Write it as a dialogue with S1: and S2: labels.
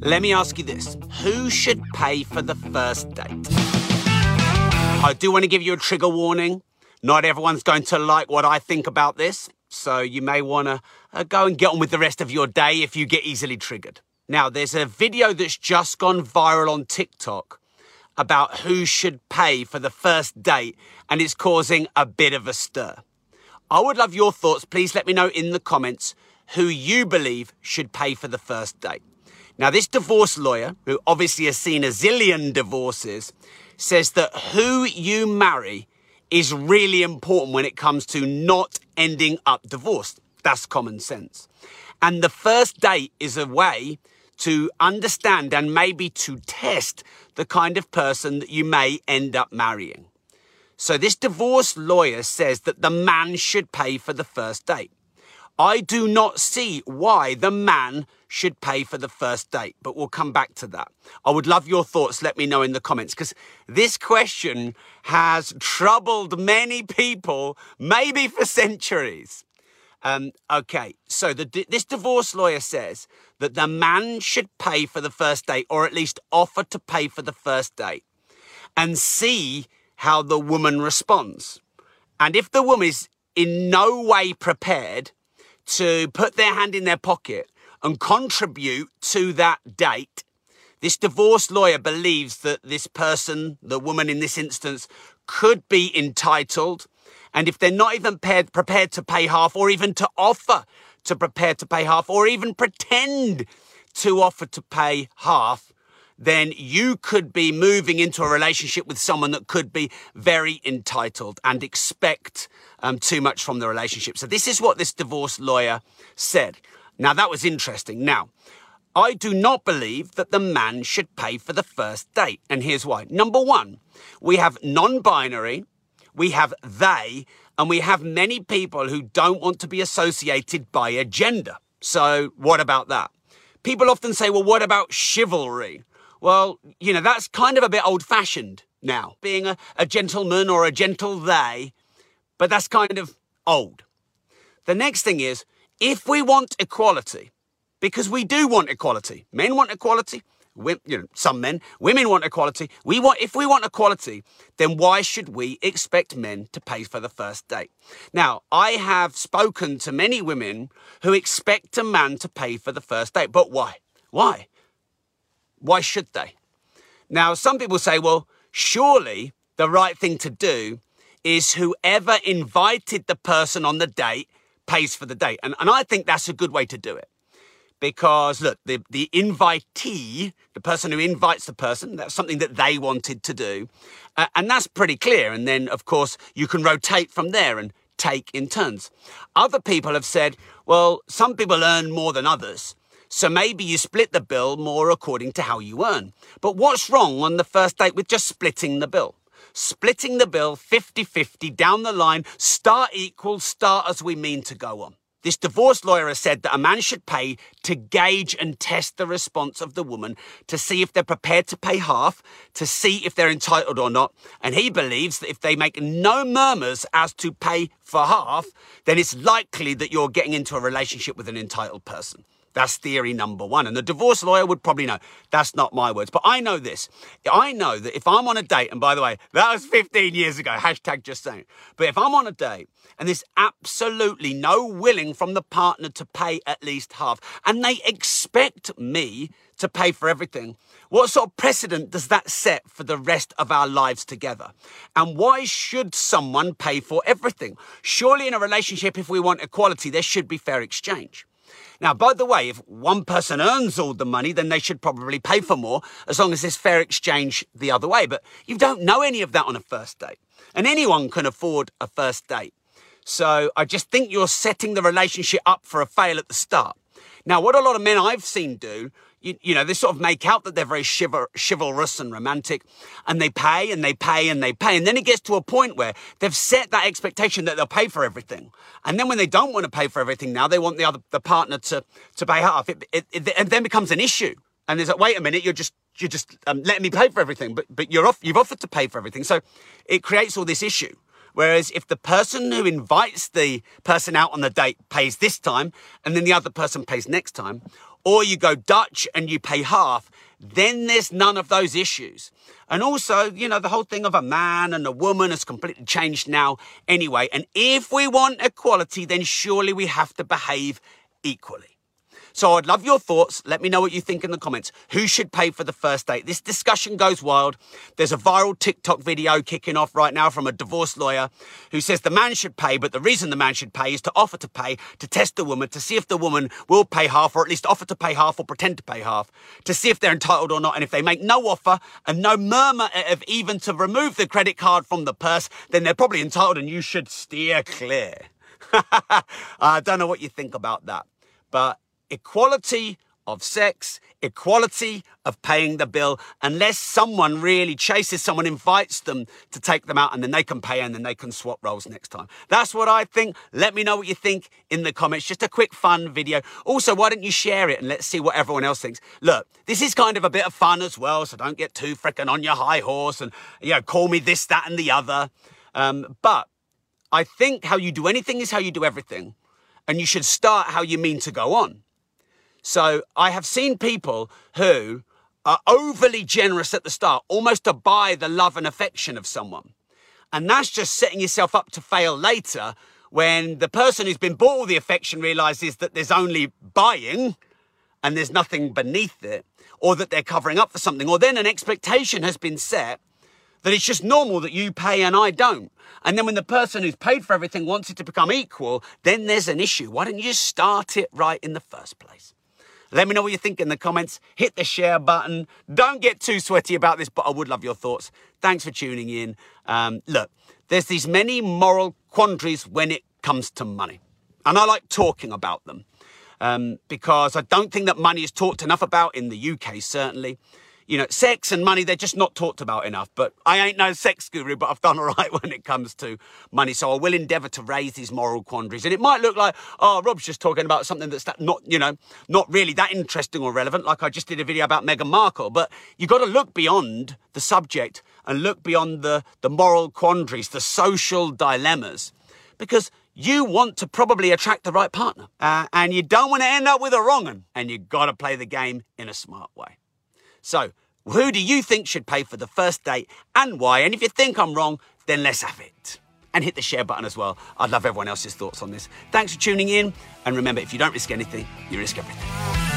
S1: Let me ask you this Who should pay for the first date? I do want to give you a trigger warning. Not everyone's going to like what I think about this, so you may want to uh, go and get on with the rest of your day if you get easily triggered. Now, there's a video that's just gone viral on TikTok about who should pay for the first date, and it's causing a bit of a stir. I would love your thoughts. Please let me know in the comments who you believe should pay for the first date. Now, this divorce lawyer, who obviously has seen a zillion divorces, says that who you marry is really important when it comes to not ending up divorced. That's common sense. And the first date is a way to understand and maybe to test the kind of person that you may end up marrying. So this divorce lawyer says that the man should pay for the first date. I do not see why the man should pay for the first date, but we'll come back to that. I would love your thoughts. Let me know in the comments because this question has troubled many people, maybe for centuries. Um, okay, so the, this divorce lawyer says that the man should pay for the first date, or at least offer to pay for the first date, and see how the woman responds. And if the woman is in no way prepared to put their hand in their pocket and contribute to that date, this divorce lawyer believes that this person, the woman in this instance, could be entitled. And if they're not even prepared, to pay half or even to offer to prepare to pay half or even pretend to offer to pay half, then you could be moving into a relationship with someone that could be very entitled and expect um, too much from the relationship. So this is what this divorce lawyer said. Now that was interesting. Now, I do not believe that the man should pay for the first date. And here's why. Number one, we have non-binary, we have they, and we have many people who don't want to be associated by a gender. So what about that? People often say, well, what about chivalry? Well, you know, that's kind of a bit old fashioned now, being a, a gentleman or a gentle they, but that's kind of old. The next thing is, if we want equality, because we do want equality, men want equality, you know, some men, women want equality. We want, if we want equality, then why should we expect men to pay for the first date? Now, I have spoken to many women who expect a man to pay for the first date, but why? Why? Why should they? Now, some people say, well, surely the right thing to do is whoever invited the person on the date pays for the date. And, and I think that's a good way to do it. Because look, the, the invitee, the person who invites the person, that's something that they wanted to do. Uh, and that's pretty clear. And then, of course, you can rotate from there and take in turns. Other people have said, well, some people earn more than others. So maybe you split the bill more according to how you earn. But what's wrong on the first date with just splitting the bill? Splitting the bill 50 50 down the line, start equal, start as we mean to go on. This divorce lawyer has said that a man should pay to gauge and test the response of the woman to see if they're prepared to pay half, to see if they're entitled or not. And he believes that if they make no murmurs as to pay for half, then it's likely that you're getting into a relationship with an entitled person. That's theory number one. And the divorce lawyer would probably know. That's not my words. But I know this. I know that if I'm on a date, and by the way, that was 15 years ago, hashtag just saying. But if I'm on a date and there's absolutely no willing from the partner to pay at least half, and they expect me to pay for everything, what sort of precedent does that set for the rest of our lives together? And why should someone pay for everything? Surely in a relationship, if we want equality, there should be fair exchange. Now, by the way, if one person earns all the money, then they should probably pay for more as long as there's fair exchange the other way. But you don't know any of that on a first date. And anyone can afford a first date. So I just think you're setting the relationship up for a fail at the start. Now, what a lot of men I've seen do you, you know, they sort of make out that they're very chival- chivalrous and romantic, and they pay and they pay and they pay. And then it gets to a point where they've set that expectation that they'll pay for everything. And then when they don't want to pay for everything now, they want the other the partner to, to pay half. It, it, it, it then becomes an issue. And there's like, wait a minute, you're just you're just um, letting me pay for everything, but but you're off, you've offered to pay for everything. So it creates all this issue. Whereas if the person who invites the person out on the date pays this time and then the other person pays next time, or you go Dutch and you pay half, then there's none of those issues. And also, you know, the whole thing of a man and a woman has completely changed now anyway. And if we want equality, then surely we have to behave equally. So I'd love your thoughts. Let me know what you think in the comments. Who should pay for the first date? This discussion goes wild. There's a viral TikTok video kicking off right now from a divorce lawyer who says the man should pay, but the reason the man should pay is to offer to pay, to test the woman, to see if the woman will pay half, or at least offer to pay half or pretend to pay half, to see if they're entitled or not. And if they make no offer and no murmur of even to remove the credit card from the purse, then they're probably entitled and you should steer clear. I don't know what you think about that, but equality of sex, equality of paying the bill, unless someone really chases someone, invites them to take them out, and then they can pay and then they can swap roles next time. That's what I think. Let me know what you think in the comments. Just a quick fun video. Also, why don't you share it and let's see what everyone else thinks. Look, this is kind of a bit of fun as well, so don't get too freaking on your high horse and, you know, call me this, that, and the other. Um, but I think how you do anything is how you do everything. And you should start how you mean to go on. So I have seen people who are overly generous at the start, almost to buy the love and affection of someone. And that's just setting yourself up to fail later when the person who's been bought all the affection realizes that there's only buying and there's nothing beneath it, or that they're covering up for something, or then an expectation has been set that it's just normal that you pay and I don't. And then when the person who's paid for everything wants it to become equal, then there's an issue. Why don't you just start it right in the first place? Let me know what you think in the comments. Hit the share button. Don't get too sweaty about this, but I would love your thoughts. Thanks for tuning in. Um, look, there's these many moral quandaries when it comes to money. And I like talking about them um, because I don't think that money is talked enough about in the UK, certainly you know, sex and money, they're just not talked about enough. But I ain't no sex guru, but I've done all right when it comes to money. So I will endeavour to raise these moral quandaries. And it might look like, oh, Rob's just talking about something that's that not, you know, not really that interesting or relevant, like I just did a video about Meghan Markle. But you've got to look beyond the subject and look beyond the, the moral quandaries, the social dilemmas. Because you want to probably attract the right partner. Uh, and you don't want to end up with a wrong one. And you've got to play the game in a smart way. So, who do you think should pay for the first date and why? And if you think I'm wrong, then let's have it. And hit the share button as well. I'd love everyone else's thoughts on this. Thanks for tuning in. And remember, if you don't risk anything, you risk everything.